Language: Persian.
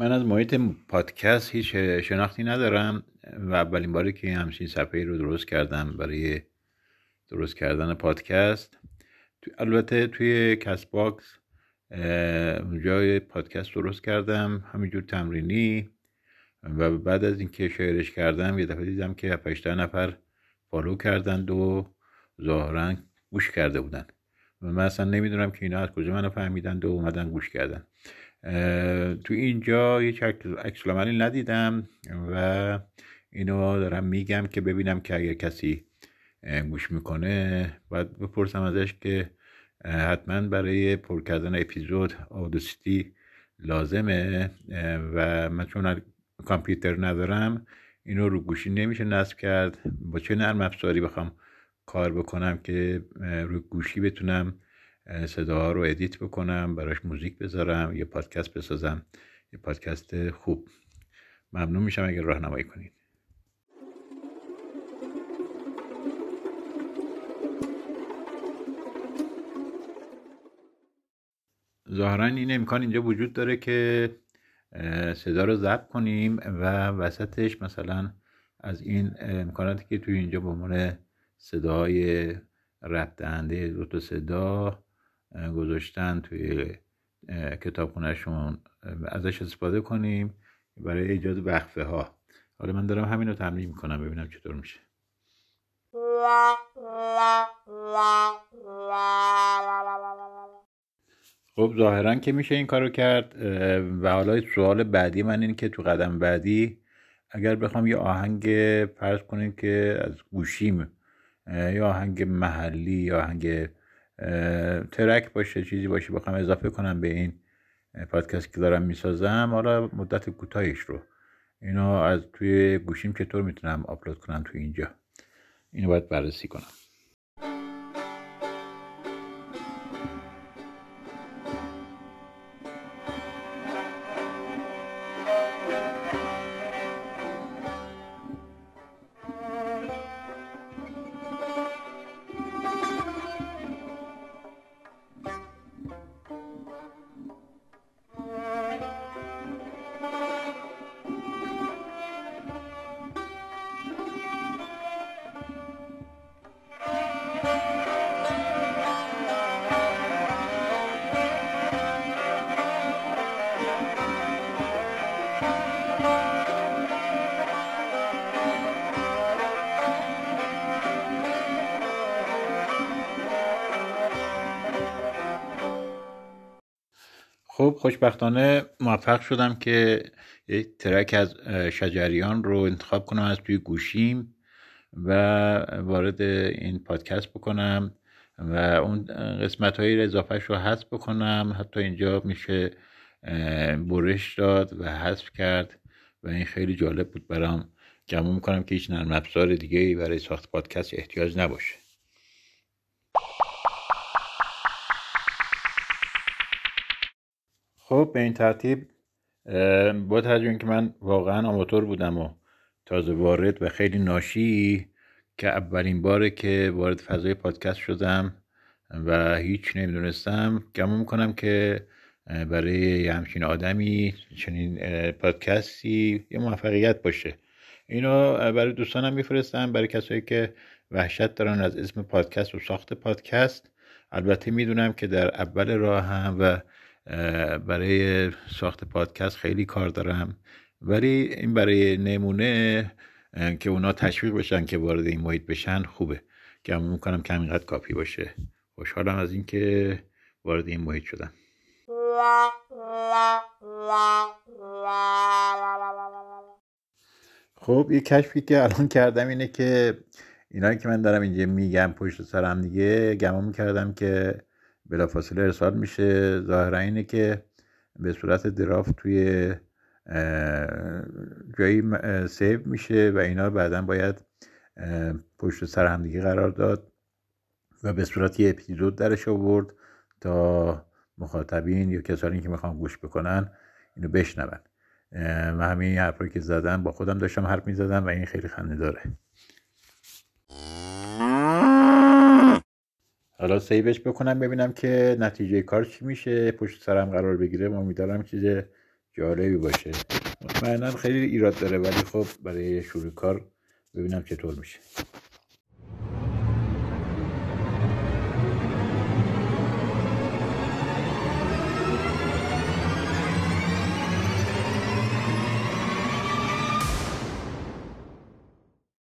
من از محیط پادکست هیچ شناختی ندارم و اولین باری که همچین صفحه رو درست کردم برای درست کردن پادکست. البته توی Castbox جای پادکست درست کردم همینجور تمرینی. و بعد از اینکه شعرش کردم یه دفعه دیدم که 8 نفر follow کردند و ظاهرا گوش کرده بودن و من اصلا نمی‌دونم که اینا از کجا منو فهمیدند و اومدن گوش کردن. تو اینجا هیچ عکس ندیدم و اینو دارم میگم که ببینم که اگر کسی گوش می‌کنه باید بپرسم ازش که حتما برای پر کردن اپیزود آدوسیتی لازمه و من چون کامپیوتر ندارم اینو رو گوشی نمیشه نصب کرد. با چه نرم افزاری بخوام کار بکنم که رو گوشی بتونم صداها رو ادیت بکنم براش موزیک بذارم یا پادکست بسازم. یه پادکست خوب. ممنون میشم اگر راهنمایی کنید. ظاهرا این امکان اینجا وجود داره که صدا رو ضبط کنیم و وسطش مثلا از این امکاناتی که توی اینجا به عنوان صداهای رد دهنده دو صدا گذاشتن توی کتابخونهشون ازش استفاده کنیم برای ایجاد وقفه ها حالا من دارم همین رو تمرین می‌کنم ببینم چطور میشه. خب ظاهرا که میشه این کارو کرد و حالا سوال بعدی من این که تو قدم بعدی اگر بخوام یه آهنگ فرض کنیم که از گوشیم یا آهنگ محلی یا آهنگ ترک باشه چیزی باشه بخوام اضافه کنم به این پادکست که دارم می‌سازم. حالا مدت کوتاهیش رو اینو از توی گوشیم چطور می‌تونم آپلود کنم توی اینجا؟ اینو باید بررسی کنم. خوشبختانه موفق شدم که یک ترک از شجریان رو انتخاب کنم از توی گوشیم و وارد این پادکست بکنم و اون قسمت های اضافهش رو حذف بکنم. حتی اینجا میشه برش داد و حذف کرد و این خیلی جالب بود برام. گمون می‌کنم که هیچ نرم افزار دیگه برای ساخت پادکست احتیاج نباشه. خب به این ترتیب با توجه که من واقعا آماتور بودم و تازه وارد و خیلی ناشی که اولین باره که وارد فضای پادکست شدم و هیچ نمی‌دونستم گمون می‌کنم که برای همچین آدمی چنین پادکستی یه موفقیت باشه. اینو برای دوستانم میفرستم برای کسایی که وحشت دارن از اسم پادکست و ساخت پادکست. البته می‌دونم که در اول راه هم و برای ساخت پادکست خیلی کار دارم. ولی این برای نمونه که اونا تشویق بشن که وارد این محیط بشن خوبه. که می‌کنم که همینقدر کافی باشه. خوشحالم از اینکه وارد این محیط شدم. خب یه کشفی که الان کردم اینه که اینایی که من دارم اینجا میگم پشت سرم دیگه گمان می‌کردم که بلافاصله ارسال میشه. ظاهرا اینه که به صورت درافت توی جایی سیو میشه و اینا بعدا باید پشت سر همدیگه قرار داد و به صورت یه اپیزود درش آورد تا مخاطبین یا کسانی که می‌خوان گوش بکنن اینو بشنون. و همین حرفایی که زدم با خودم داشتم حرف می‌زدم و این خیلی خنده داره. حالا سیوش بکنم ببینم که نتیجه کار چی میشه. پشت سرم قرار بگیره. ما میدارم که جالبی باشه. مطمئنا خیلی ایراد داره ولی خب برای شروع کار ببینم چطور میشه.